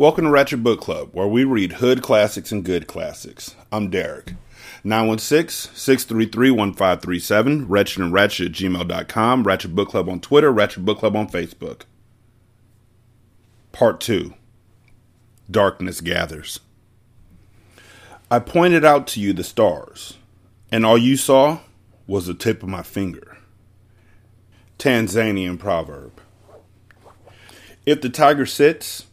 Welcome to Ratchet Book Club, where we read hood classics and good classics. I'm Derek. 916 633 1537, Wretched and Ratchet at gmail.com, Ratchet Book Club on Twitter, Ratchet Book Club on Facebook. Part 2 Darkness Gathers. I pointed out to you the stars, and all you saw was the tip of my finger. Tanzanian proverb. If the tiger sits,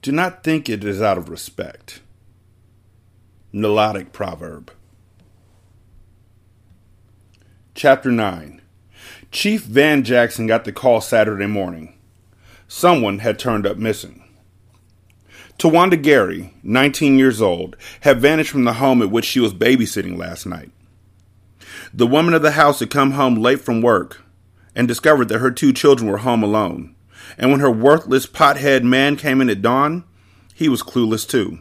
do not think it is out of respect. Nilotic proverb. Chapter 9 Chief Van Jackson got the call Saturday morning. Someone had turned up missing. Tawanda Gary, 19 years old, had vanished from the home at which she was babysitting last night. The woman of the house had come home late from work and discovered that her two children were home alone and when her worthless pothead man came in at dawn, he was clueless too.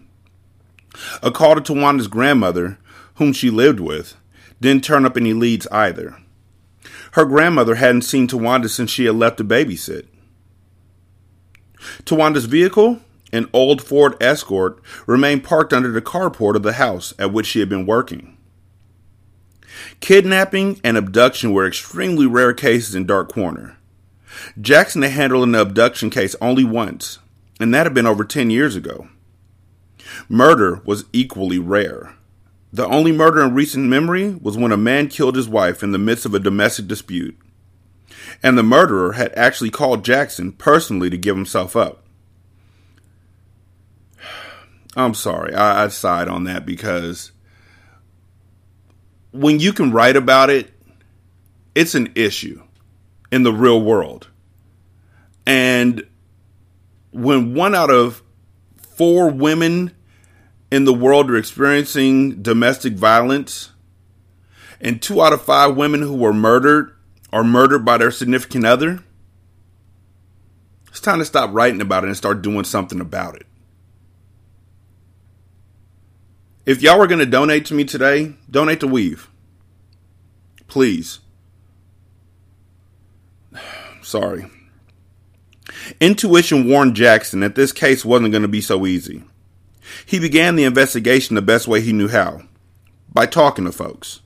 A call to Tawanda's grandmother, whom she lived with, didn't turn up any leads either. Her grandmother hadn't seen Tawanda since she had left to babysit. Tawanda's vehicle, an old Ford Escort, remained parked under the carport of the house at which she had been working. Kidnapping and abduction were extremely rare cases in Dark Corner. Jackson had handled an abduction case only once, and that had been over 10 years ago. Murder was equally rare. The only murder in recent memory was when a man killed his wife in the midst of a domestic dispute. And the murderer had actually called Jackson personally to give himself up. I'm sorry, I, I sighed on that because when you can write about it, it's an issue in the real world. And when one out of four women in the world are experiencing domestic violence, and two out of five women who were murdered are murdered by their significant other, it's time to stop writing about it and start doing something about it. If y'all were going to donate to me today, donate to Weave. Please. Sorry. Intuition warned Jackson that this case wasn't going to be so easy. He began the investigation the best way he knew how by talking to folks.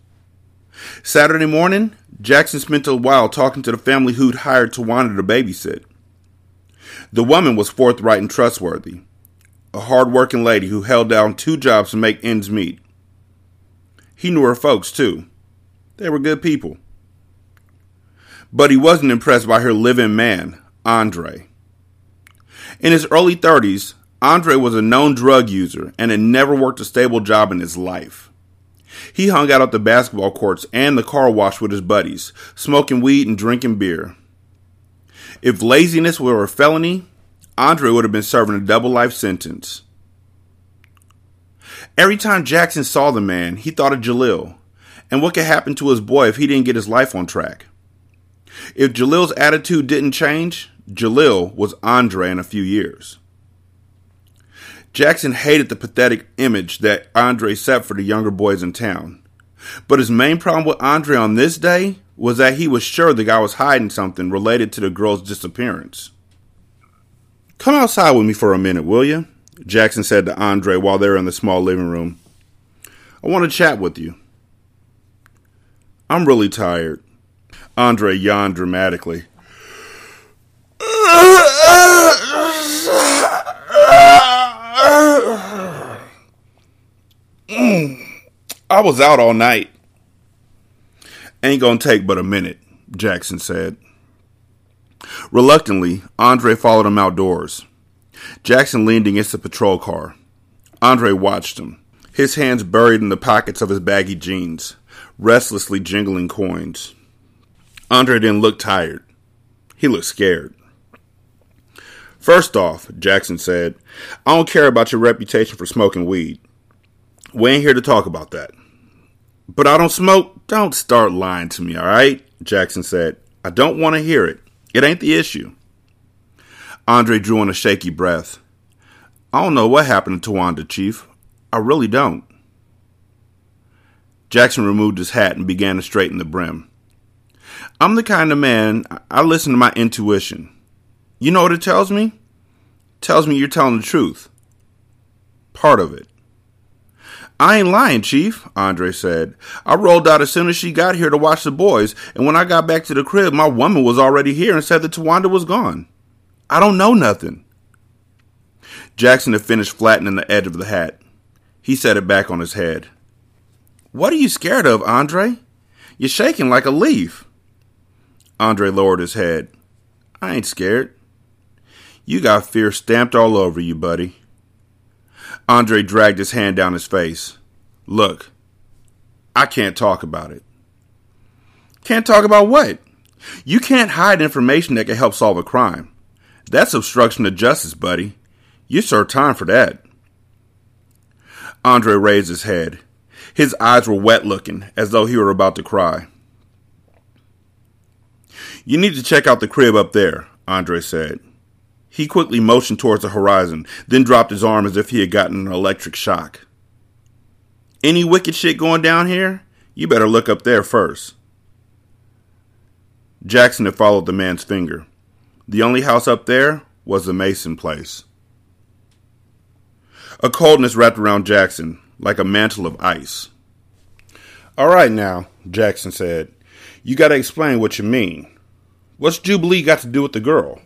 Saturday morning, Jackson spent a while talking to the family who'd hired Tawanda to babysit. The woman was forthright and trustworthy, a hard-working lady who held down two jobs to make ends meet. He knew her folks, too. They were good people but he wasn't impressed by her live-in man, Andre. In his early 30s, Andre was a known drug user and had never worked a stable job in his life. He hung out at the basketball courts and the car wash with his buddies, smoking weed and drinking beer. If laziness were a felony, Andre would have been serving a double life sentence. Every time Jackson saw the man, he thought of Jalil and what could happen to his boy if he didn't get his life on track. If Jalil's attitude didn't change, Jalil was Andre in a few years. Jackson hated the pathetic image that Andre set for the younger boys in town. But his main problem with Andre on this day was that he was sure the guy was hiding something related to the girl's disappearance. Come outside with me for a minute, will you? Jackson said to Andre while they were in the small living room. I want to chat with you. I'm really tired. Andre yawned dramatically. I was out all night. Ain't gonna take but a minute, Jackson said. Reluctantly, Andre followed him outdoors. Jackson leaned against the patrol car. Andre watched him, his hands buried in the pockets of his baggy jeans, restlessly jingling coins. Andre didn't look tired. He looked scared. First off, Jackson said, I don't care about your reputation for smoking weed. We ain't here to talk about that. But I don't smoke. Don't start lying to me, all right? Jackson said. I don't want to hear it. It ain't the issue. Andre drew in a shaky breath. I don't know what happened to Tawanda, Chief. I really don't. Jackson removed his hat and began to straighten the brim. I'm the kind of man I listen to my intuition. You know what it tells me? It tells me you're telling the truth. Part of it. I ain't lying, Chief, Andre said. I rolled out as soon as she got here to watch the boys, and when I got back to the crib, my woman was already here and said that Tawanda was gone. I don't know nothing. Jackson had finished flattening the edge of the hat. He set it back on his head. What are you scared of, Andre? You're shaking like a leaf. Andre lowered his head. I ain't scared. You got fear stamped all over you, buddy. Andre dragged his hand down his face. Look, I can't talk about it. Can't talk about what? You can't hide information that can help solve a crime. That's obstruction of justice, buddy. You serve time for that. Andre raised his head. His eyes were wet looking, as though he were about to cry. You need to check out the crib up there, Andre said. He quickly motioned towards the horizon, then dropped his arm as if he had gotten an electric shock. Any wicked shit going down here? You better look up there first. Jackson had followed the man's finger. The only house up there was the Mason place. A coldness wrapped around Jackson, like a mantle of ice. All right now, Jackson said. You gotta explain what you mean. What's Jubilee got to do with the girl?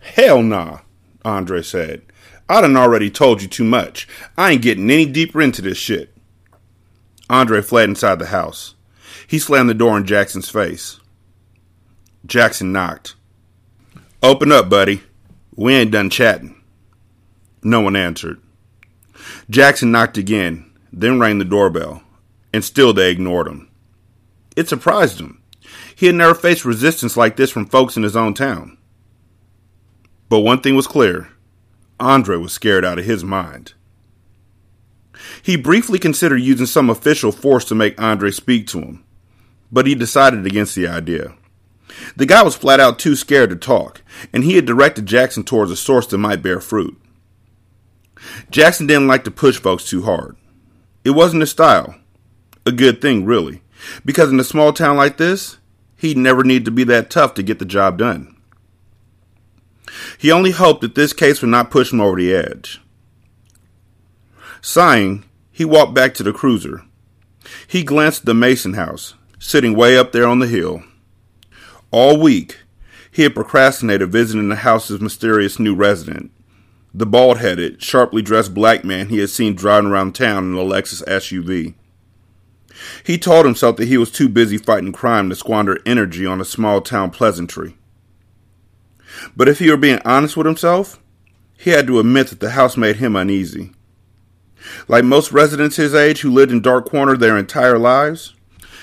Hell nah, Andre said. I done already told you too much. I ain't getting any deeper into this shit. Andre fled inside the house. He slammed the door in Jackson's face. Jackson knocked. Open up, buddy. We ain't done chatting. No one answered. Jackson knocked again, then rang the doorbell, and still they ignored him. It surprised him. He had never faced resistance like this from folks in his own town. But one thing was clear Andre was scared out of his mind. He briefly considered using some official force to make Andre speak to him, but he decided against the idea. The guy was flat out too scared to talk, and he had directed Jackson towards a source that might bear fruit. Jackson didn't like to push folks too hard. It wasn't his style. A good thing, really, because in a small town like this, he'd never need to be that tough to get the job done. He only hoped that this case would not push him over the edge. Sighing, he walked back to the cruiser. He glanced at the Mason house, sitting way up there on the hill. All week, he had procrastinated visiting the house's mysterious new resident, the bald headed, sharply dressed black man he had seen driving around town in a Lexus SUV. He told himself that he was too busy fighting crime to squander energy on a small town pleasantry. But if he were being honest with himself, he had to admit that the house made him uneasy. Like most residents his age who lived in Dark Corner their entire lives,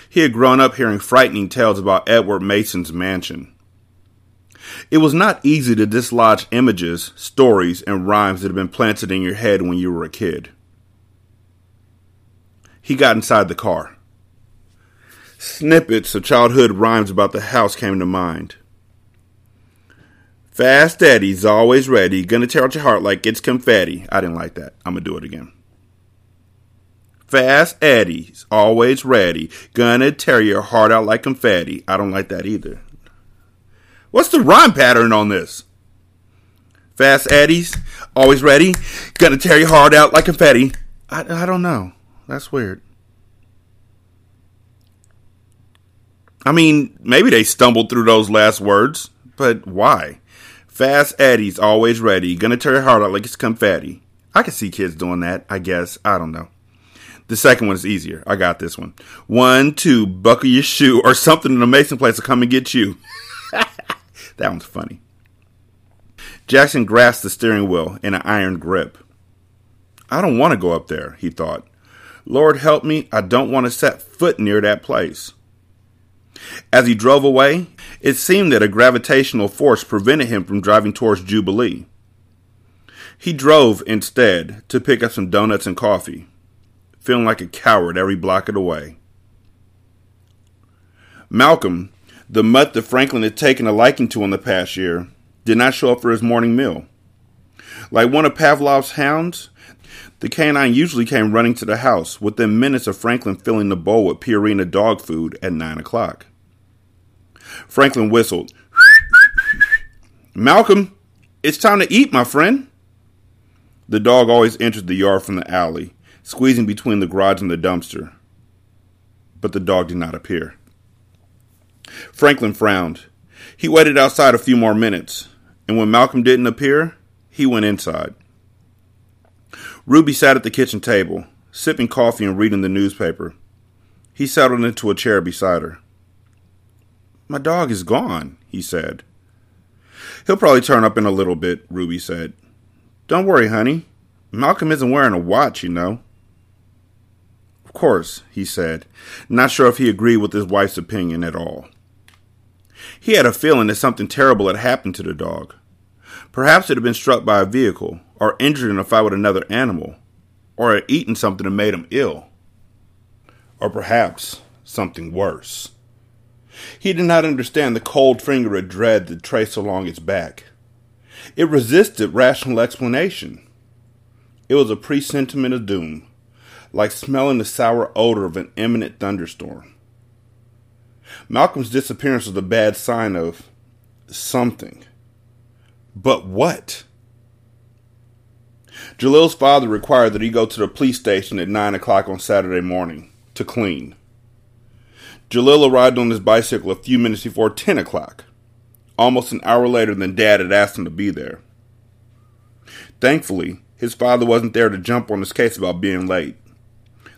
he had grown up hearing frightening tales about Edward Mason's mansion. It was not easy to dislodge images, stories, and rhymes that had been planted in your head when you were a kid. He got inside the car. Snippets of childhood rhymes about the house came to mind. Fast Eddie's always ready, gonna tear out your heart like it's confetti. I didn't like that. I'm gonna do it again. Fast Eddie's always ready, gonna tear your heart out like confetti. I don't like that either. What's the rhyme pattern on this? Fast Eddie's always ready, gonna tear your heart out like confetti. I, I don't know. That's weird. I mean, maybe they stumbled through those last words, but why? Fast Eddie's always ready. Gonna tear your heart out like it's confetti. I can see kids doing that, I guess. I don't know. The second one is easier. I got this one. One, two, buckle your shoe or something in the Mason place will come and get you. that one's funny. Jackson grasped the steering wheel in an iron grip. I don't want to go up there, he thought. Lord help me, I don't want to set foot near that place. As he drove away, it seemed that a gravitational force prevented him from driving towards Jubilee. He drove instead to pick up some donuts and coffee, feeling like a coward every block of the way. Malcolm, the mutt that Franklin had taken a liking to in the past year, did not show up for his morning meal. Like one of Pavlov's hounds, the canine usually came running to the house within minutes of Franklin filling the bowl with Purina dog food at nine o'clock. Franklin whistled. Malcolm, it's time to eat, my friend. The dog always entered the yard from the alley, squeezing between the garage and the dumpster. But the dog did not appear. Franklin frowned. He waited outside a few more minutes, and when Malcolm didn't appear, he went inside. Ruby sat at the kitchen table, sipping coffee and reading the newspaper. He settled into a chair beside her. My dog is gone, he said. He'll probably turn up in a little bit, Ruby said. Don't worry, honey. Malcolm isn't wearing a watch, you know. Of course, he said, not sure if he agreed with his wife's opinion at all. He had a feeling that something terrible had happened to the dog. Perhaps it had been struck by a vehicle, or injured in a fight with another animal, or had eaten something that made him ill. Or perhaps something worse. He did not understand the cold finger of dread that traced along its back. It resisted rational explanation. It was a presentiment of doom, like smelling the sour odor of an imminent thunderstorm. Malcolm's disappearance was a bad sign of something. But what? Jalil's father required that he go to the police station at 9 o'clock on Saturday morning to clean. Jalil arrived on his bicycle a few minutes before 10 o'clock, almost an hour later than Dad had asked him to be there. Thankfully, his father wasn't there to jump on his case about being late.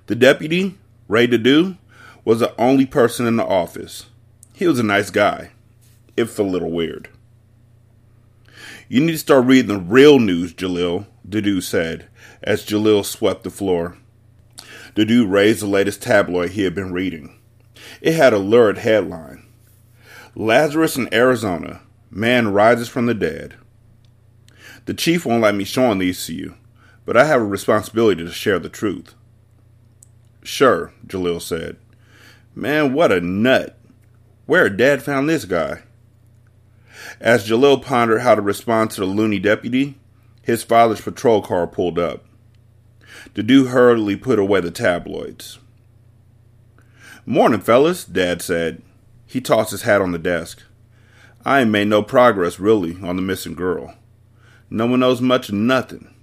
The deputy, Ray Dedu, was the only person in the office. He was a nice guy, if a little weird. You need to start reading the real news, Jalil, Dedu said, as Jalil swept the floor. Dedu raised the latest tabloid he had been reading. It had a lurid headline Lazarus in Arizona. Man rises from the dead. The chief won't let me show these to you, but I have a responsibility to share the truth. Sure, Jalil said. Man, what a nut. Where dad found this guy? As Jalil pondered how to respond to the loony deputy, his father's patrol car pulled up. Dedu hurriedly put away the tabloids. Morning, fellas, Dad said. He tossed his hat on the desk. I ain't made no progress, really, on the missing girl. No one knows much of nothing.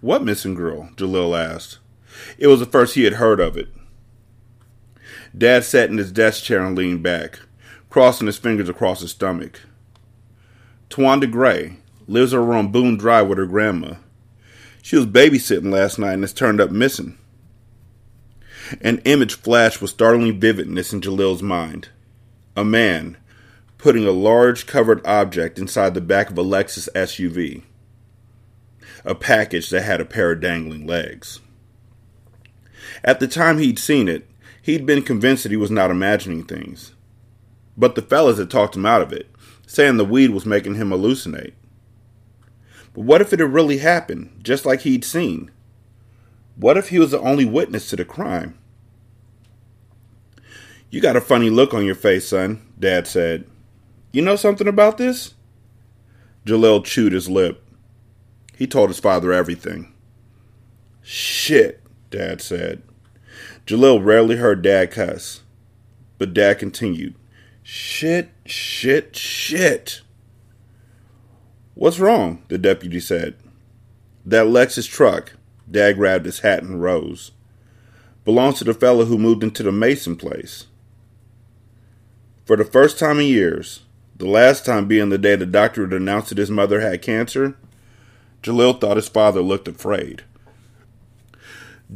What missing girl? Jalil asked. It was the first he had heard of it. Dad sat in his desk chair and leaned back, crossing his fingers across his stomach. Twanda Gray lives on Boone Drive with her grandma. She was babysitting last night and has turned up missing. An image flashed with startling vividness in Jalil's mind. A man putting a large covered object inside the back of a Lexus SUV. A package that had a pair of dangling legs. At the time he'd seen it, he'd been convinced that he was not imagining things. But the fellas had talked him out of it, saying the weed was making him hallucinate. But what if it had really happened, just like he'd seen? What if he was the only witness to the crime? You got a funny look on your face, son, Dad said. You know something about this? Jalil chewed his lip. He told his father everything. Shit, Dad said. Jalil rarely heard Dad cuss, but Dad continued. Shit, shit, shit. What's wrong? the deputy said. That Lexus truck, Dad grabbed his hat and rose, belongs to the fellow who moved into the Mason place. For the first time in years, the last time being the day the doctor had announced that his mother had cancer, Jalil thought his father looked afraid.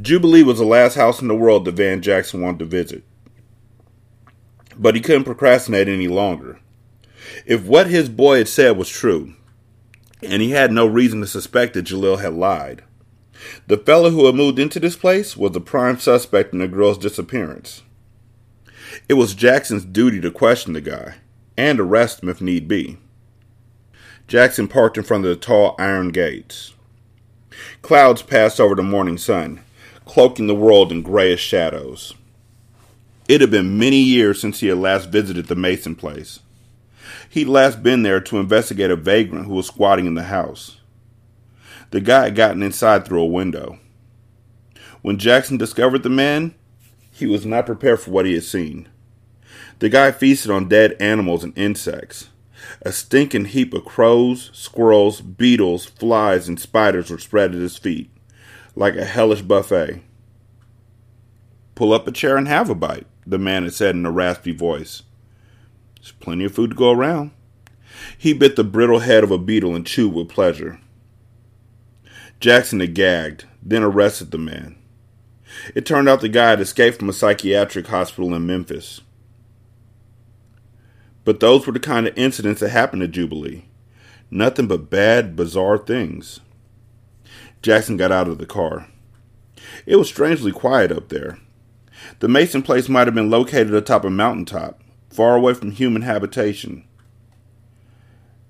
Jubilee was the last house in the world that Van Jackson wanted to visit. But he couldn't procrastinate any longer. If what his boy had said was true, and he had no reason to suspect that Jalil had lied, the fellow who had moved into this place was the prime suspect in the girl's disappearance. It was Jackson's duty to question the guy and arrest him if need be. Jackson parked in front of the tall iron gates. Clouds passed over the morning sun, cloaking the world in grayish shadows. It had been many years since he had last visited the Mason place. He'd last been there to investigate a vagrant who was squatting in the house. The guy had gotten inside through a window. When Jackson discovered the man, he was not prepared for what he had seen. The guy feasted on dead animals and insects. A stinking heap of crows, squirrels, beetles, flies, and spiders were spread at his feet, like a hellish buffet. Pull up a chair and have a bite, the man had said in a raspy voice. There's plenty of food to go around. He bit the brittle head of a beetle and chewed with pleasure. Jackson had gagged, then arrested the man. It turned out the guy had escaped from a psychiatric hospital in Memphis. But those were the kind of incidents that happened to Jubilee. Nothing but bad, bizarre things. Jackson got out of the car. It was strangely quiet up there. The Mason place might have been located atop a mountaintop, far away from human habitation.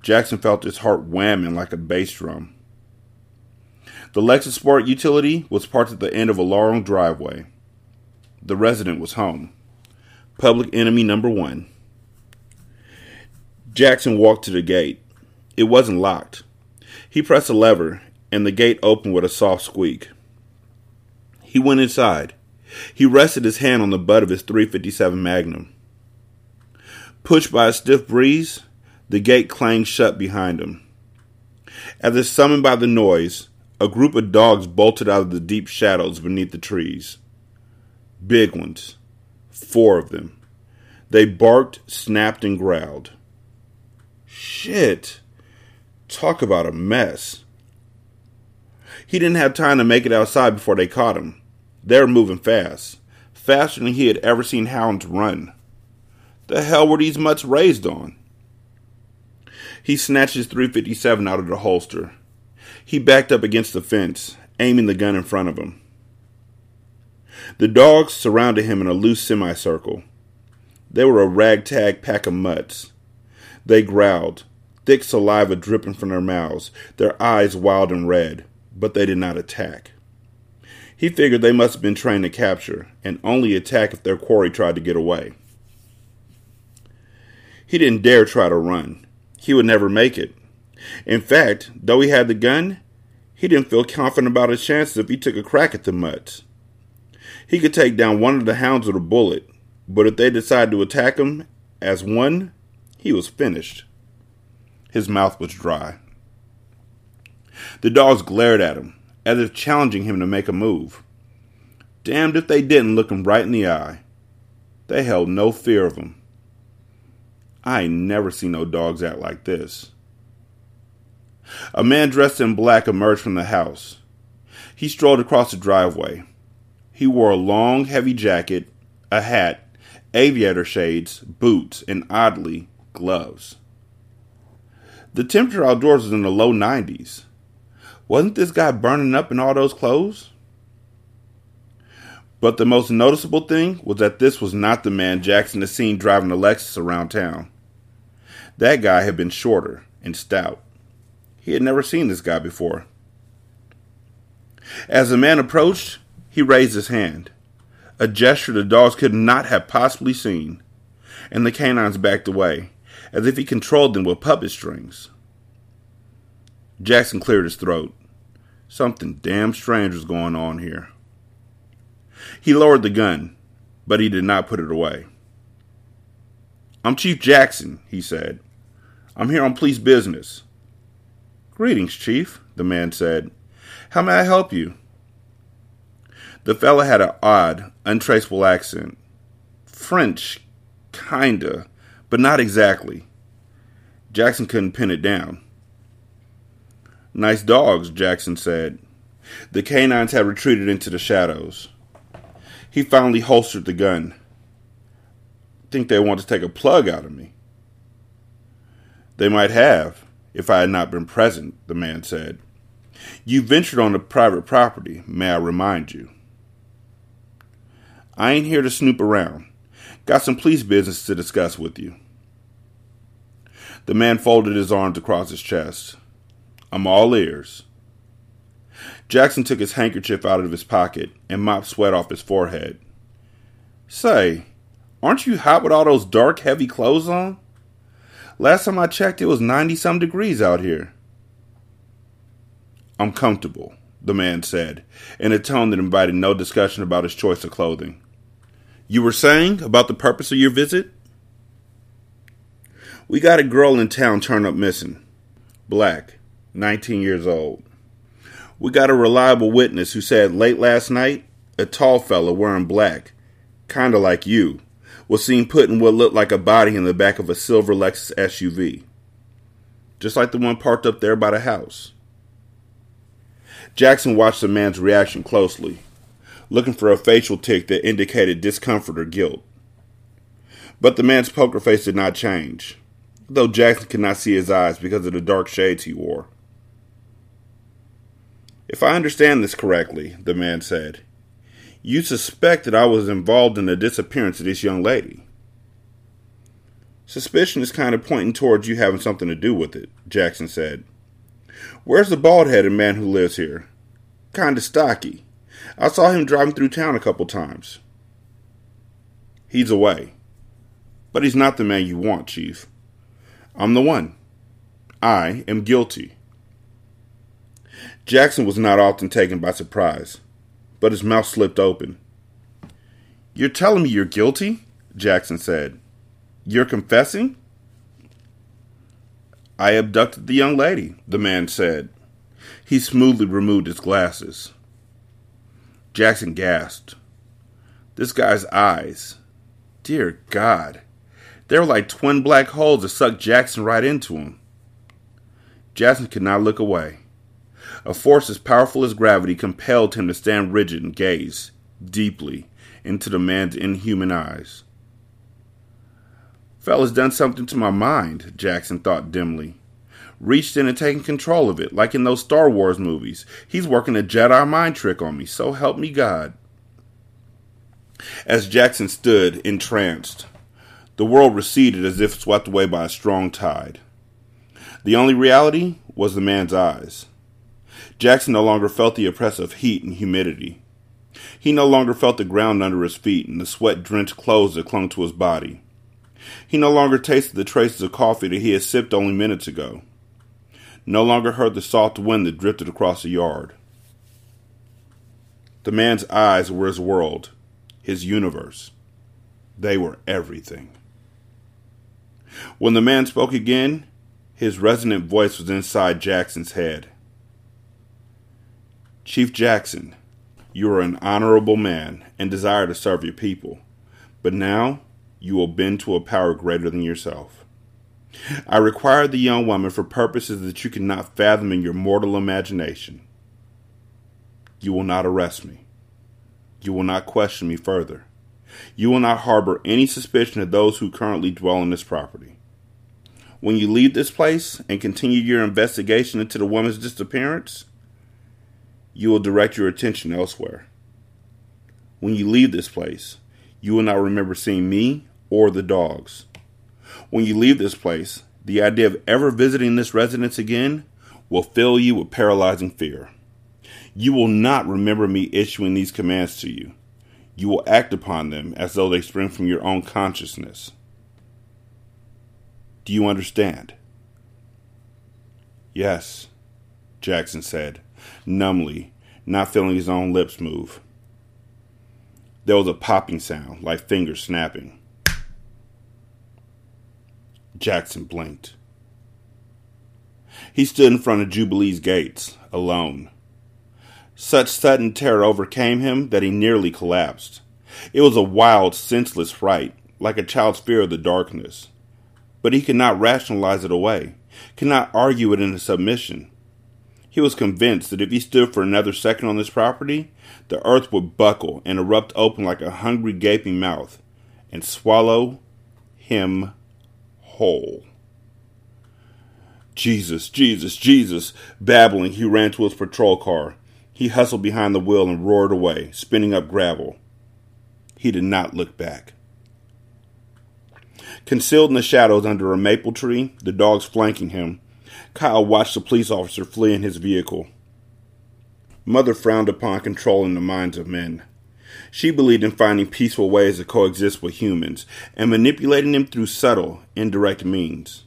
Jackson felt his heart whamming like a bass drum. The Lexus Sport utility was parked at the end of a long driveway. The resident was home. Public enemy number one. Jackson walked to the gate. It wasn't locked. He pressed a lever, and the gate opened with a soft squeak. He went inside. He rested his hand on the butt of his 357 Magnum. Pushed by a stiff breeze, the gate clanged shut behind him. As if summoned by the noise, a group of dogs bolted out of the deep shadows beneath the trees. Big ones. Four of them. They barked, snapped, and growled. Shit. Talk about a mess. He didn't have time to make it outside before they caught him. They were moving fast, faster than he had ever seen hounds run. The hell were these mutts raised on? He snatched his 357 out of the holster. He backed up against the fence, aiming the gun in front of him. The dogs surrounded him in a loose semicircle. They were a ragtag pack of mutts. They growled, thick saliva dripping from their mouths, their eyes wild and red, but they did not attack. He figured they must have been trained to capture and only attack if their quarry tried to get away. He didn't dare try to run. He would never make it. In fact, though he had the gun, he didn't feel confident about his chances if he took a crack at the mutts. He could take down one of the hounds with a bullet, but if they decided to attack him as one, he was finished. His mouth was dry. The dogs glared at him, as if challenging him to make a move. Damned if they didn't look him right in the eye. They held no fear of him. I ain't never seen no dogs act like this. A man dressed in black emerged from the house. He strolled across the driveway. He wore a long, heavy jacket, a hat, aviator shades, boots, and oddly, gloves. The temperature outdoors was in the low 90s. Wasn't this guy burning up in all those clothes? But the most noticeable thing was that this was not the man Jackson had seen driving the Lexus around town. That guy had been shorter and stout. He had never seen this guy before. As the man approached, he raised his hand, a gesture the dogs could not have possibly seen, and the canines backed away, as if he controlled them with puppet strings. Jackson cleared his throat. Something damn strange was going on here. He lowered the gun, but he did not put it away. I'm Chief Jackson, he said. I'm here on police business. Greetings, Chief, the man said. How may I help you? The fellow had an odd, untraceable accent. French, kinda, but not exactly. Jackson couldn't pin it down. Nice dogs, Jackson said. The canines had retreated into the shadows. He finally holstered the gun. Think they want to take a plug out of me. They might have, if I had not been present, the man said. You ventured on a private property, may I remind you. I ain't here to snoop around. Got some police business to discuss with you. The man folded his arms across his chest. I'm all ears. Jackson took his handkerchief out of his pocket and mopped sweat off his forehead. Say, aren't you hot with all those dark, heavy clothes on? Last time I checked, it was 90 some degrees out here. I'm comfortable, the man said, in a tone that invited no discussion about his choice of clothing. You were saying about the purpose of your visit? We got a girl in town turned up missing. Black, 19 years old. We got a reliable witness who said late last night, a tall fellow wearing black, kinda like you, was seen putting what looked like a body in the back of a silver Lexus SUV. Just like the one parked up there by the house. Jackson watched the man's reaction closely, looking for a facial tic that indicated discomfort or guilt. But the man's poker face did not change, though Jackson could not see his eyes because of the dark shades he wore. If I understand this correctly, the man said, you suspect that I was involved in the disappearance of this young lady. Suspicion is kind of pointing towards you having something to do with it, Jackson said. Where's the bald headed man who lives here? Kinda stocky. I saw him driving through town a couple times. He's away. But he's not the man you want, Chief. I'm the one. I am guilty. Jackson was not often taken by surprise, but his mouth slipped open. You're telling me you're guilty? Jackson said. You're confessing? I abducted the young lady, the man said. He smoothly removed his glasses. Jackson gasped. This guy's eyes. Dear God. They were like twin black holes that sucked Jackson right into him. Jackson could not look away. A force as powerful as gravity compelled him to stand rigid and gaze deeply into the man's inhuman eyes. Fella's done something to my mind, Jackson thought dimly. Reached in and taken control of it, like in those Star Wars movies. He's working a Jedi mind trick on me, so help me God. As Jackson stood, entranced, the world receded as if swept away by a strong tide. The only reality was the man's eyes. Jackson no longer felt the oppressive heat and humidity. He no longer felt the ground under his feet and the sweat drenched clothes that clung to his body. He no longer tasted the traces of coffee that he had sipped only minutes ago. No longer heard the soft wind that drifted across the yard. The man's eyes were his world, his universe. They were everything. When the man spoke again, his resonant voice was inside Jackson's head. Chief Jackson, you are an honorable man and desire to serve your people, but now you will bend to a power greater than yourself. I require the young woman for purposes that you cannot fathom in your mortal imagination. You will not arrest me. You will not question me further. You will not harbor any suspicion of those who currently dwell on this property. When you leave this place and continue your investigation into the woman's disappearance, you will direct your attention elsewhere. When you leave this place, you will not remember seeing me or the dogs. When you leave this place, the idea of ever visiting this residence again will fill you with paralyzing fear. You will not remember me issuing these commands to you. You will act upon them as though they spring from your own consciousness. Do you understand? Yes, Jackson said, numbly, not feeling his own lips move. There was a popping sound, like fingers snapping. Jackson blinked. He stood in front of Jubilee's gates, alone. Such sudden terror overcame him that he nearly collapsed. It was a wild, senseless fright, like a child's fear of the darkness. But he could not rationalize it away, could not argue it into submission. He was convinced that if he stood for another second on this property, the earth would buckle and erupt open like a hungry, gaping mouth and swallow him whole. Jesus, Jesus, Jesus. Babbling, he ran to his patrol car. He hustled behind the wheel and roared away, spinning up gravel. He did not look back. Concealed in the shadows under a maple tree, the dogs flanking him, Kyle watched the police officer flee in his vehicle. Mother frowned upon controlling the minds of men. She believed in finding peaceful ways to coexist with humans and manipulating them through subtle, indirect means.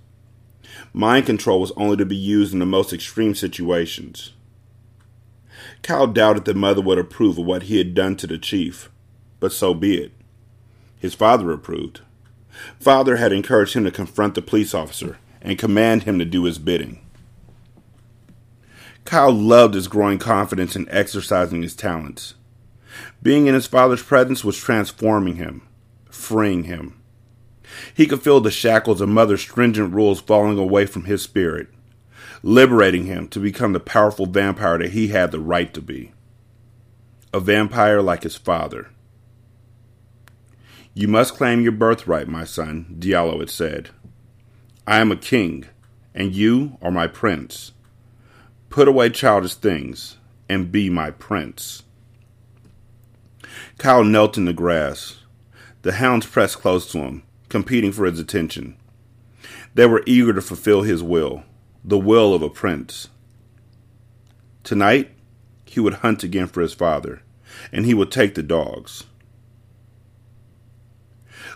Mind control was only to be used in the most extreme situations. Kyle doubted that Mother would approve of what he had done to the chief, but so be it. His father approved. Father had encouraged him to confront the police officer and command him to do his bidding. Kyle loved his growing confidence in exercising his talents. Being in his father's presence was transforming him, freeing him. He could feel the shackles of mother's stringent rules falling away from his spirit, liberating him to become the powerful vampire that he had the right to be. A vampire like his father. You must claim your birthright, my son, Diallo had said. I am a king, and you are my prince. Put away childish things and be my prince. Kyle knelt in the grass. The hounds pressed close to him, competing for his attention. They were eager to fulfill his will, the will of a prince. Tonight, he would hunt again for his father, and he would take the dogs.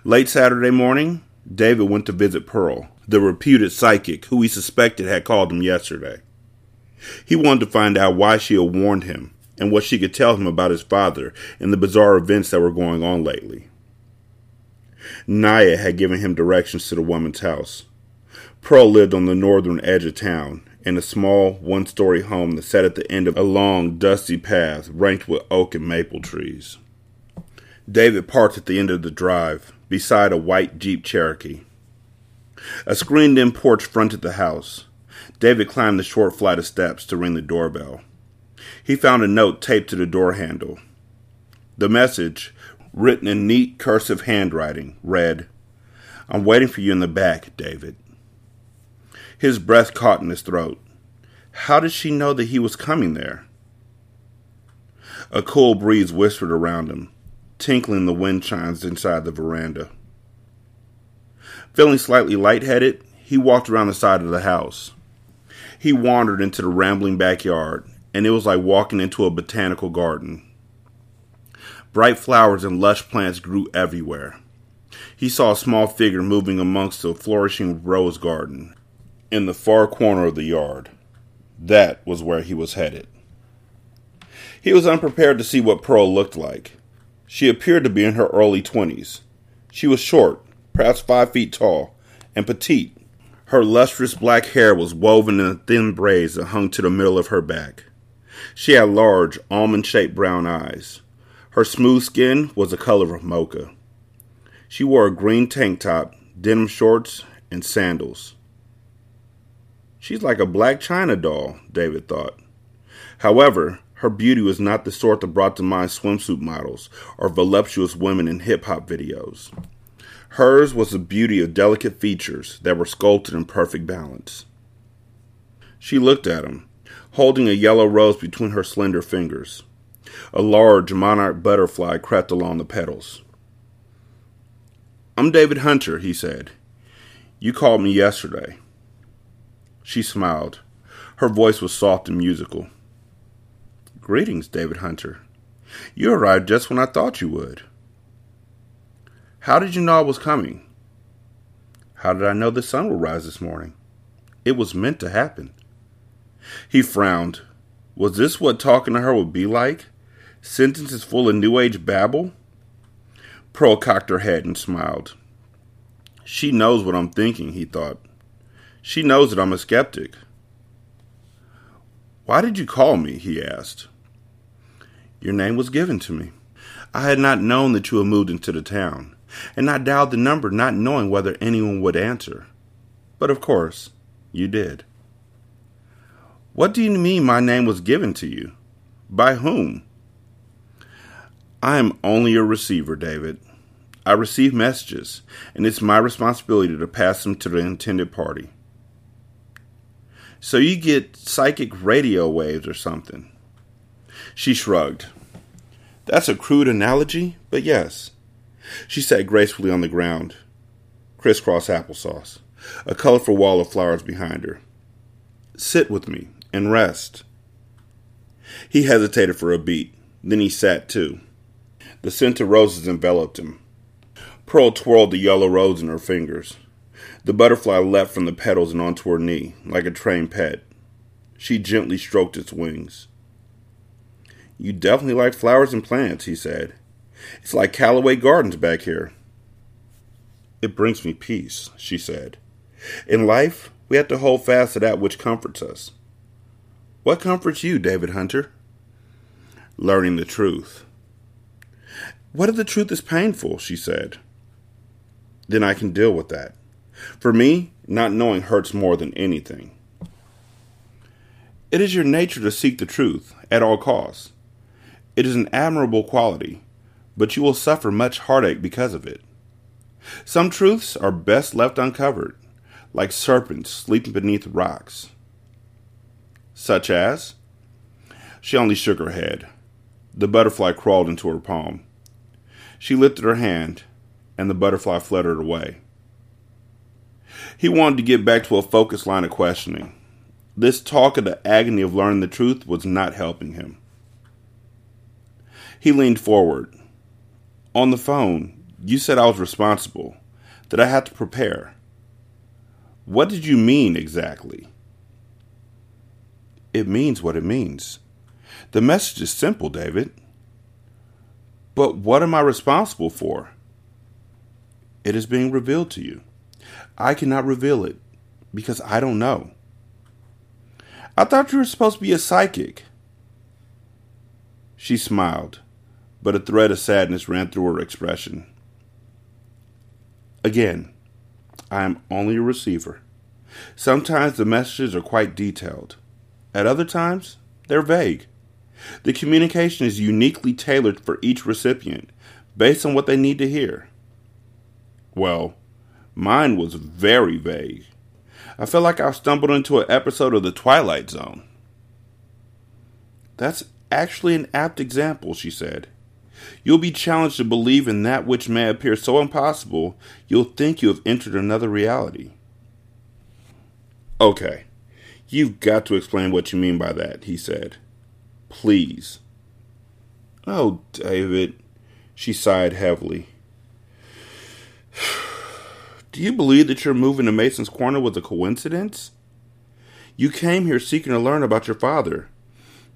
Late Saturday morning, David went to visit Pearl, the reputed psychic who he suspected had called him yesterday. He wanted to find out why she had warned him and what she could tell him about his father and the bizarre events that were going on lately. Naya had given him directions to the woman's house. Pearl lived on the northern edge of town in a small one story home that sat at the end of a long, dusty path ranked with oak and maple trees. David parked at the end of the drive beside a white Jeep Cherokee. A screened in porch fronted the house. David climbed the short flight of steps to ring the doorbell. He found a note taped to the door handle. The message, written in neat cursive handwriting, read, I'm waiting for you in the back, David. His breath caught in his throat. How did she know that he was coming there? A cool breeze whispered around him, tinkling the wind chimes inside the veranda. Feeling slightly lightheaded, he walked around the side of the house. He wandered into the rambling backyard, and it was like walking into a botanical garden. Bright flowers and lush plants grew everywhere. He saw a small figure moving amongst a flourishing rose garden in the far corner of the yard. That was where he was headed. He was unprepared to see what Pearl looked like. She appeared to be in her early twenties. She was short, perhaps five feet tall, and petite, her lustrous black hair was woven in thin braids that hung to the middle of her back. She had large, almond shaped brown eyes. Her smooth skin was the color of mocha. She wore a green tank top, denim shorts, and sandals. She's like a black china doll, David thought. However, her beauty was not the sort that brought to mind swimsuit models or voluptuous women in hip hop videos. Hers was the beauty of delicate features that were sculpted in perfect balance. She looked at him, holding a yellow rose between her slender fingers. A large monarch butterfly crept along the petals. I'm David Hunter, he said. You called me yesterday. She smiled. Her voice was soft and musical. Greetings, David Hunter. You arrived just when I thought you would. How did you know I was coming? How did I know the sun would rise this morning? It was meant to happen. He frowned. Was this what talking to her would be like? Sentences full of New Age babble? Pearl cocked her head and smiled. She knows what I'm thinking, he thought. She knows that I'm a skeptic. Why did you call me? he asked. Your name was given to me. I had not known that you had moved into the town and I dialed the number not knowing whether anyone would answer. But of course, you did. What do you mean my name was given to you? By whom? I am only a receiver, David. I receive messages, and it's my responsibility to pass them to the intended party. So you get psychic radio waves or something. She shrugged. That's a crude analogy, but yes. She sat gracefully on the ground, crisscross applesauce, a colorful wall of flowers behind her. Sit with me and rest. He hesitated for a beat, then he sat too. The scent of roses enveloped him. Pearl twirled the yellow rose in her fingers. The butterfly leapt from the petals and onto her knee, like a trained pet. She gently stroked its wings. You definitely like flowers and plants, he said. It's like Callaway Gardens back here. It brings me peace, she said. In life, we have to hold fast to that which comforts us. What comforts you, David Hunter? Learning the truth. What if the truth is painful? she said. Then I can deal with that. For me, not knowing hurts more than anything. It is your nature to seek the truth at all costs. It is an admirable quality, but you will suffer much heartache because of it. Some truths are best left uncovered, like serpents sleeping beneath rocks. Such as? She only shook her head. The butterfly crawled into her palm. She lifted her hand, and the butterfly fluttered away. He wanted to get back to a focused line of questioning. This talk of the agony of learning the truth was not helping him. He leaned forward. On the phone, you said I was responsible, that I had to prepare. What did you mean exactly? It means what it means. The message is simple, David. But what am I responsible for? It is being revealed to you. I cannot reveal it because I don't know. I thought you were supposed to be a psychic. She smiled but a thread of sadness ran through her expression. Again, I am only a receiver. Sometimes the messages are quite detailed. At other times, they're vague. The communication is uniquely tailored for each recipient based on what they need to hear. Well, mine was very vague. I felt like I stumbled into an episode of The Twilight Zone. That's actually an apt example, she said. You'll be challenged to believe in that which may appear so impossible, you'll think you have entered another reality. Okay, you've got to explain what you mean by that, he said. Please. Oh, David, she sighed heavily. Do you believe that your move into Mason's Corner was a coincidence? You came here seeking to learn about your father.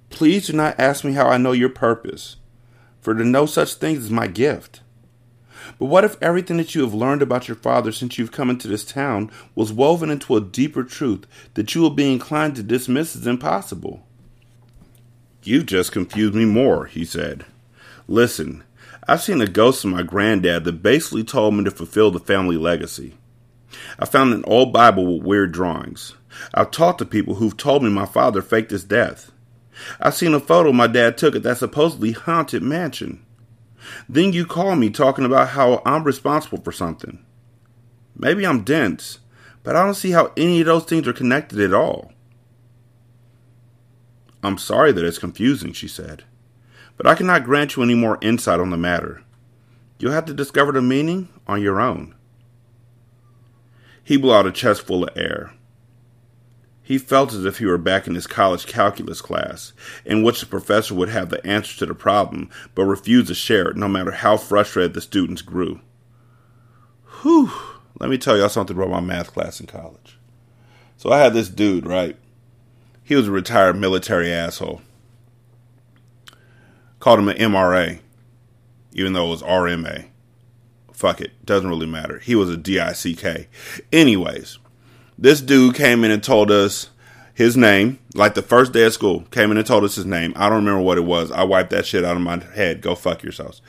Please do not ask me how I know your purpose for to know such things is my gift. But what if everything that you have learned about your father since you've come into this town was woven into a deeper truth that you will be inclined to dismiss as impossible? You've just confused me more, he said. Listen, I've seen a ghost of my granddad that basically told me to fulfill the family legacy. I found an old Bible with weird drawings. I've talked to people who've told me my father faked his death. I seen a photo my dad took at that supposedly haunted mansion. Then you call me talking about how I'm responsible for something. Maybe I'm dense, but I don't see how any of those things are connected at all. I'm sorry that it's confusing, she said, but I cannot grant you any more insight on the matter. You'll have to discover the meaning on your own. He blew out a chest full of air. He felt as if he were back in his college calculus class, in which the professor would have the answer to the problem, but refused to share it no matter how frustrated the students grew. Whew. Let me tell y'all something about my math class in college. So I had this dude, right? He was a retired military asshole. Called him an MRA, even though it was RMA. Fuck it, doesn't really matter. He was a DICK. Anyways, this dude came in and told us his name, like the first day of school, came in and told us his name. I don't remember what it was. I wiped that shit out of my head. Go fuck yourselves.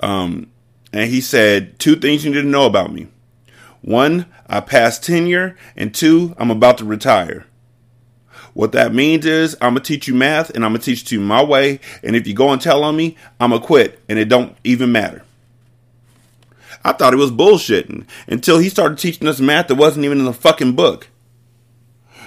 Um, and he said two things you need to know about me. One, I passed tenure, and two, I'm about to retire. What that means is I'm gonna teach you math and I'm gonna teach you my way. And if you go and tell on me, I'm gonna quit and it don't even matter. I thought it was bullshitting until he started teaching us math that wasn't even in the fucking book.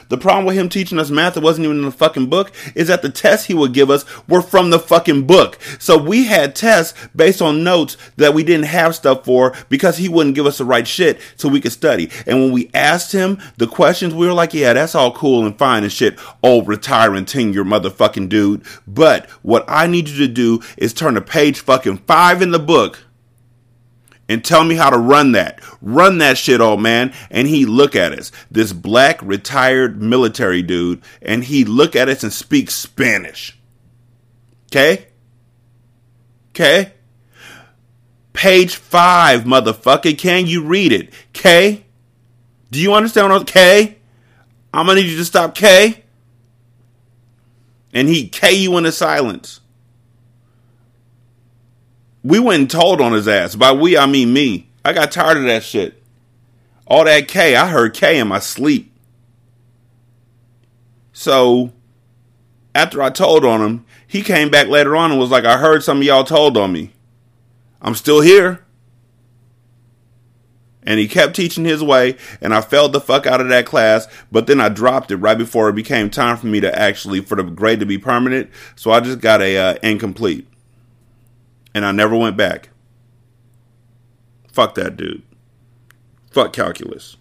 The problem with him teaching us math that wasn't even in the fucking book is that the tests he would give us were from the fucking book. So we had tests based on notes that we didn't have stuff for because he wouldn't give us the right shit so we could study. And when we asked him the questions, we were like, yeah, that's all cool and fine and shit. Old retiring tenure motherfucking dude. But what I need you to do is turn to page fucking five in the book and tell me how to run that. Run that shit, old man. And he look at us, this black retired military dude, and he look at us and speak Spanish. Okay? Okay? Page five, motherfucker. Can you read it? K? Do you understand what I'm K? I'm gonna need you to stop K. And he K you into silence. We went and told on his ass. By we, I mean me. I got tired of that shit. All that K, I heard K in my sleep. So, after I told on him, he came back later on and was like, I heard some of y'all told on me. I'm still here. And he kept teaching his way, and I failed the fuck out of that class, but then I dropped it right before it became time for me to actually, for the grade to be permanent. So I just got a uh, incomplete and I never went back. Fuck that dude. Fuck calculus.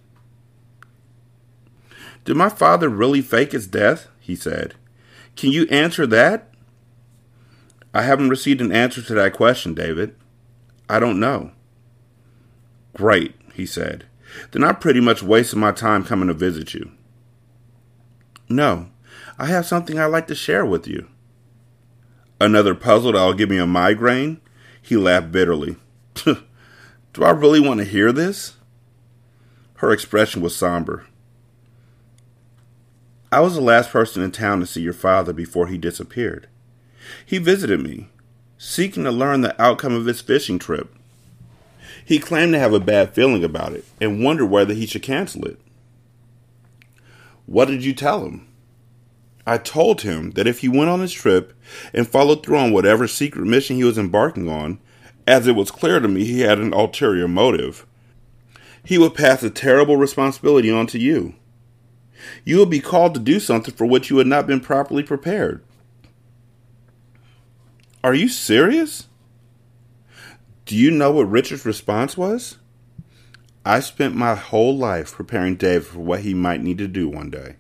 Did my father really fake his death? He said. Can you answer that? I haven't received an answer to that question, David. I don't know. Great, he said. Then I pretty much wasted my time coming to visit you. No, I have something I'd like to share with you. Another puzzle that'll give me a migraine? He laughed bitterly. Do I really want to hear this? Her expression was somber. I was the last person in town to see your father before he disappeared. He visited me, seeking to learn the outcome of his fishing trip. He claimed to have a bad feeling about it and wondered whether he should cancel it. What did you tell him? I told him that if he went on his trip and followed through on whatever secret mission he was embarking on, as it was clear to me he had an ulterior motive, he would pass a terrible responsibility on to you. You would be called to do something for which you had not been properly prepared. Are you serious? Do you know what Richard's response was? I spent my whole life preparing David for what he might need to do one day.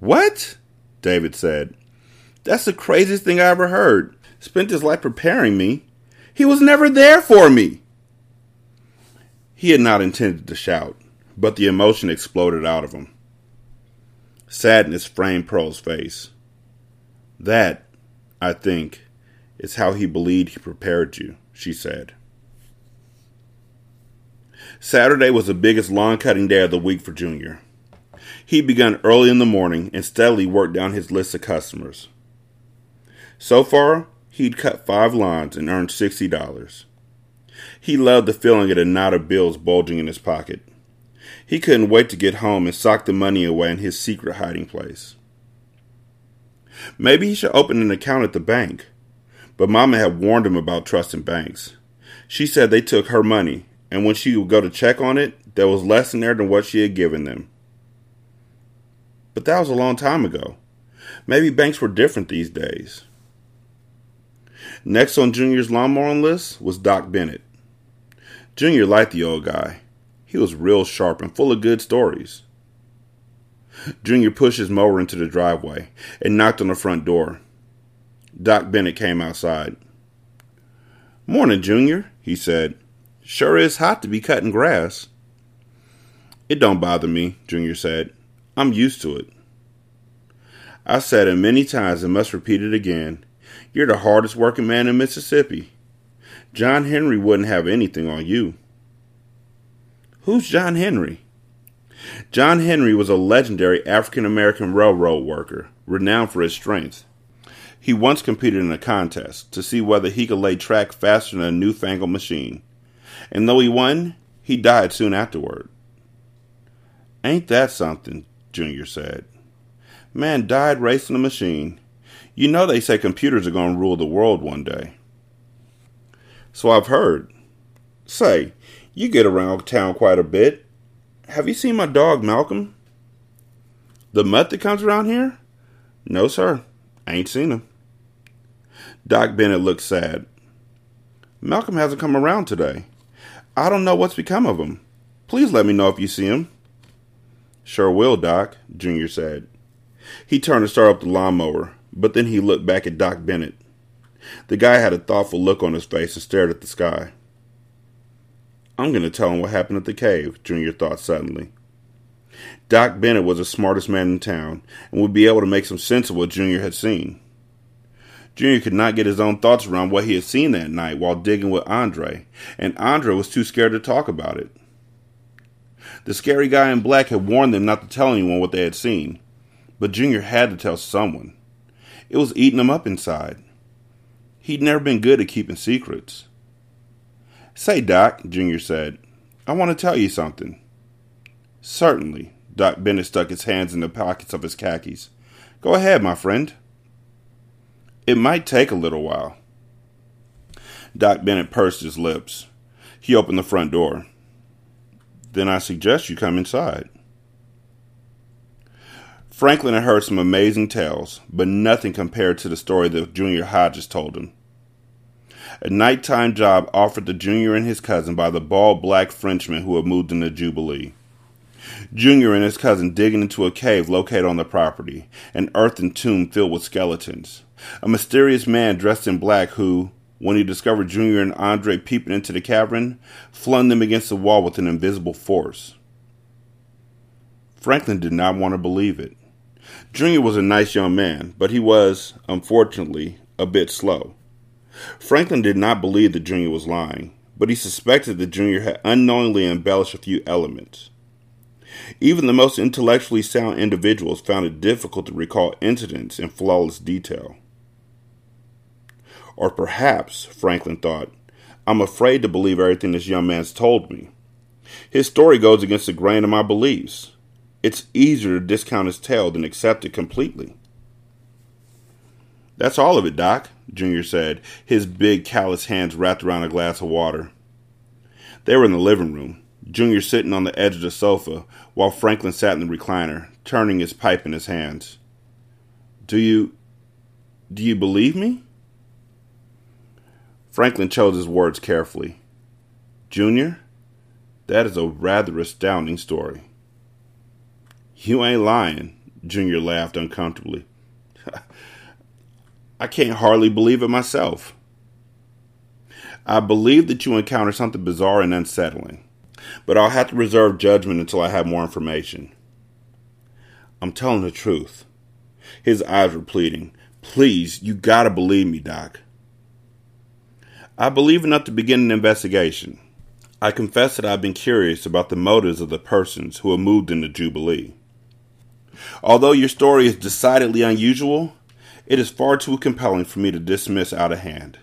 What? David said. That's the craziest thing I ever heard. Spent his life preparing me. He was never there for me. He had not intended to shout, but the emotion exploded out of him. Sadness framed Pearl's face. That, I think, is how he believed he prepared you, she said. Saturday was the biggest lawn cutting day of the week for Junior. He began early in the morning and steadily worked down his list of customers. So far, he'd cut five lines and earned $60. He loved the feeling of the knot of bills bulging in his pocket. He couldn't wait to get home and sock the money away in his secret hiding place. Maybe he should open an account at the bank. But Mama had warned him about trusting banks. She said they took her money, and when she would go to check on it, there was less in there than what she had given them. But that was a long time ago. Maybe banks were different these days. Next on Junior's lawnmowing list was Doc Bennett. Junior liked the old guy. He was real sharp and full of good stories. Junior pushed his mower into the driveway and knocked on the front door. Doc Bennett came outside. Morning, Junior, he said. Sure is hot to be cutting grass. It don't bother me, Junior said. I'm used to it. I said it many times and must repeat it again. You're the hardest working man in Mississippi. John Henry wouldn't have anything on you. Who's John Henry? John Henry was a legendary African American railroad worker, renowned for his strength. He once competed in a contest to see whether he could lay track faster than a newfangled machine. And though he won, he died soon afterward. Ain't that something? Junior said. Man died racing a machine. You know they say computers are going to rule the world one day. So I've heard. Say, you get around town quite a bit. Have you seen my dog Malcolm? The mutt that comes around here? No, sir. I ain't seen him. Doc Bennett looked sad. Malcolm hasn't come around today. I don't know what's become of him. Please let me know if you see him. Sure will, Doc, Junior said. He turned to start up the lawnmower, but then he looked back at Doc Bennett. The guy had a thoughtful look on his face and stared at the sky. I'm going to tell him what happened at the cave, Junior thought suddenly. Doc Bennett was the smartest man in town and would be able to make some sense of what Junior had seen. Junior could not get his own thoughts around what he had seen that night while digging with Andre, and Andre was too scared to talk about it. The scary guy in black had warned them not to tell anyone what they had seen, but Junior had to tell someone. It was eating him up inside. He'd never been good at keeping secrets. Say, Doc, Junior said, I want to tell you something. Certainly. Doc Bennett stuck his hands in the pockets of his khakis. Go ahead, my friend. It might take a little while. Doc Bennett pursed his lips. He opened the front door. Then I suggest you come inside. Franklin had heard some amazing tales, but nothing compared to the story that Junior Hodges told him. A nighttime job offered to Junior and his cousin by the bald black Frenchman who had moved into Jubilee. Junior and his cousin digging into a cave located on the property, an earthen tomb filled with skeletons. A mysterious man dressed in black who, when he discovered Junior and Andre peeping into the cavern, flung them against the wall with an invisible force. Franklin did not want to believe it. Junior was a nice young man, but he was, unfortunately, a bit slow. Franklin did not believe that Junior was lying, but he suspected that Junior had unknowingly embellished a few elements. Even the most intellectually sound individuals found it difficult to recall incidents in flawless detail. Or perhaps, Franklin thought, I'm afraid to believe everything this young man's told me. His story goes against the grain of my beliefs. It's easier to discount his tale than accept it completely. That's all of it, Doc, Junior said, his big callous hands wrapped around a glass of water. They were in the living room, Junior sitting on the edge of the sofa, while Franklin sat in the recliner, turning his pipe in his hands. Do you. do you believe me? Franklin chose his words carefully. Junior, that is a rather astounding story. You ain't lying, Junior laughed uncomfortably. I can't hardly believe it myself. I believe that you encountered something bizarre and unsettling, but I'll have to reserve judgment until I have more information. I'm telling the truth. His eyes were pleading. Please, you gotta believe me, Doc. I believe enough to begin an investigation. I confess that I've been curious about the motives of the persons who have moved into Jubilee. Although your story is decidedly unusual, it is far too compelling for me to dismiss out of hand.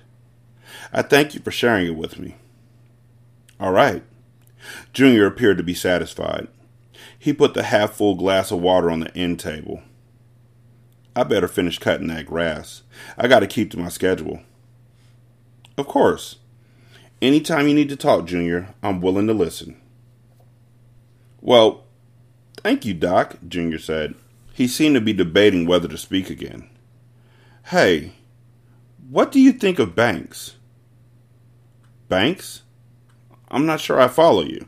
I thank you for sharing it with me. All right. Junior appeared to be satisfied. He put the half full glass of water on the end table. I better finish cutting that grass. I got to keep to my schedule. Of course. Anytime you need to talk, Junior, I'm willing to listen. Well, thank you, Doc, Junior said. He seemed to be debating whether to speak again. Hey, what do you think of banks? Banks? I'm not sure I follow you.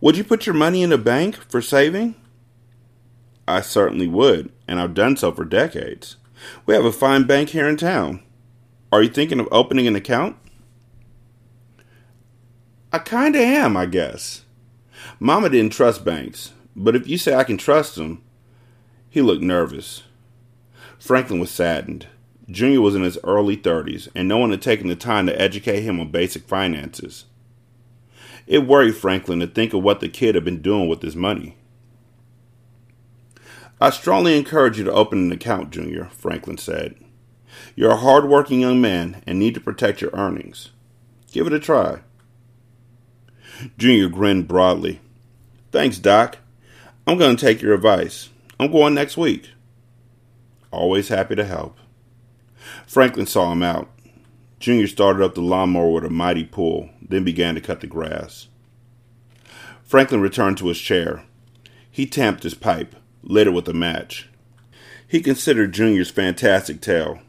Would you put your money in a bank for saving? I certainly would, and I've done so for decades. We have a fine bank here in town. Are you thinking of opening an account? I kinda am, I guess. Mama didn't trust banks, but if you say I can trust them, he looked nervous. Franklin was saddened. Junior was in his early 30s, and no one had taken the time to educate him on basic finances. It worried Franklin to think of what the kid had been doing with his money. I strongly encourage you to open an account, Junior, Franklin said. You're a hard-working young man and need to protect your earnings. Give it a try. Junior grinned broadly. Thanks, Doc. I'm going to take your advice. I'm going next week. always happy to help. Franklin saw him out. Junior started up the lawnmower with a mighty pull, then began to cut the grass. Franklin returned to his chair. He tamped his pipe, lit it with a match. He considered Junior's fantastic tale.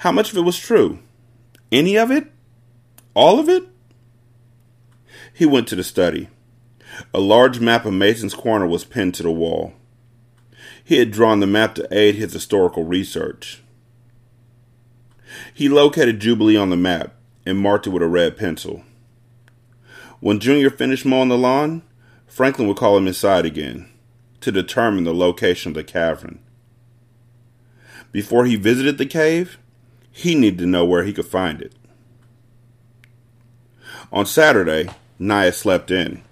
How much of it was true? Any of it? All of it? He went to the study. A large map of Mason's Corner was pinned to the wall. He had drawn the map to aid his historical research. He located Jubilee on the map and marked it with a red pencil. When Junior finished mowing the lawn, Franklin would call him inside again to determine the location of the cavern. Before he visited the cave, he needed to know where he could find it. On Saturday, Nia slept in.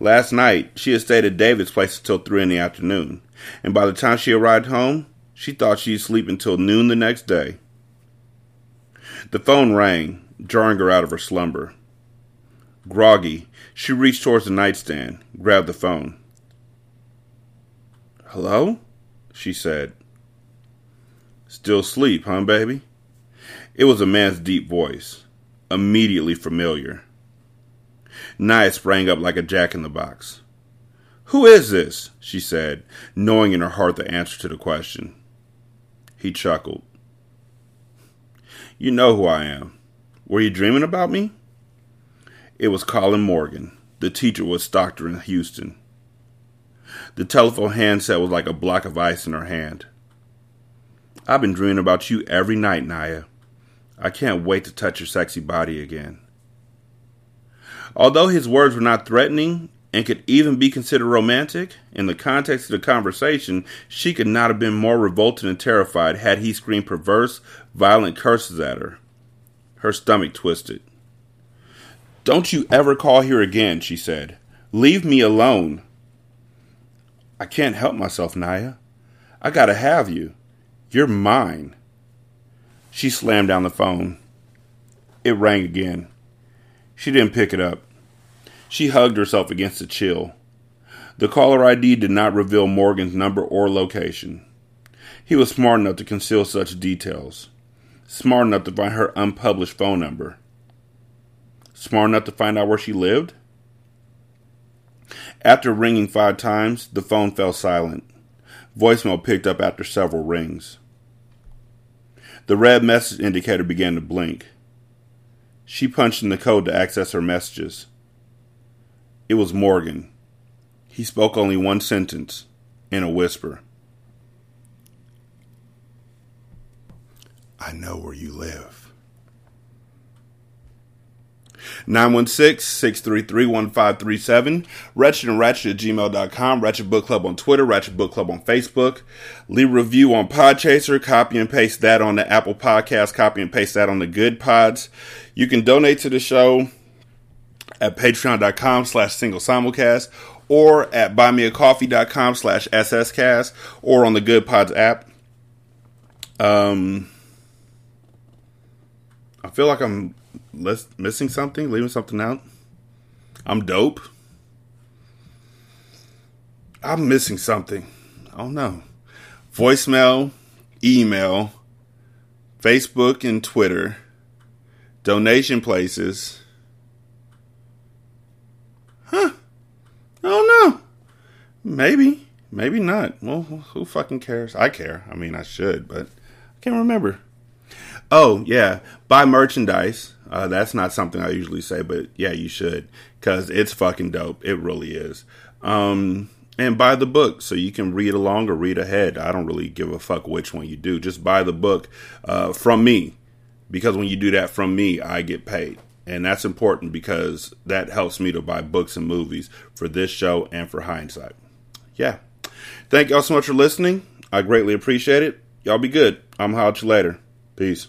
Last night, she had stayed at David's place until 3 in the afternoon, and by the time she arrived home, she thought she'd sleep until noon the next day. The phone rang, jarring her out of her slumber. Groggy, she reached towards the nightstand, grabbed the phone. Hello? she said. Still sleep, huh, baby? It was a man's deep voice, immediately familiar. Nia sprang up like a jack in the box. Who is this? she said, knowing in her heart the answer to the question. He chuckled. You know who I am. Were you dreaming about me? It was Colin Morgan. The teacher was Stockton in Houston. The telephone handset was like a block of ice in her hand. I've been dreaming about you every night, Nia. I can't wait to touch your sexy body again. Although his words were not threatening and could even be considered romantic, in the context of the conversation, she could not have been more revolted and terrified had he screamed perverse, violent curses at her. Her stomach twisted. Don't you ever call here again, she said. Leave me alone. I can't help myself, Nia. I gotta have you. You're mine. She slammed down the phone. It rang again. She didn't pick it up. She hugged herself against the chill. The caller ID did not reveal Morgan's number or location. He was smart enough to conceal such details. Smart enough to find her unpublished phone number. Smart enough to find out where she lived? After ringing five times, the phone fell silent. Voicemail picked up after several rings. The red message indicator began to blink. She punched in the code to access her messages. It was Morgan. He spoke only one sentence in a whisper. I know where you live. 916-633-1537, Wretched and Ratchet at gmail.com, Ratchet Book Club on Twitter, Ratchet Book Club on Facebook. Leave review on Podchaser, copy and paste that on the Apple Podcast, copy and paste that on the Goodpods. You can donate to the show at patreon.com slash single simulcast or at buymeacoffee.com slash sscast or on the Goodpods app. Um, I feel like I'm missing something, leaving something out. I'm dope. I'm missing something. I don't know. Voicemail, email, Facebook and Twitter, donation places Huh. I don't know. Maybe. Maybe not. Well, who fucking cares? I care. I mean, I should, but I can't remember. Oh, yeah. Buy merchandise. Uh, that's not something I usually say, but yeah, you should. Because it's fucking dope. It really is. Um, and buy the book so you can read along or read ahead. I don't really give a fuck which one you do. Just buy the book uh, from me. Because when you do that from me, I get paid. And that's important because that helps me to buy books and movies for this show and for hindsight. Yeah. Thank y'all so much for listening. I greatly appreciate it. Y'all be good. I'm holler you later. Peace.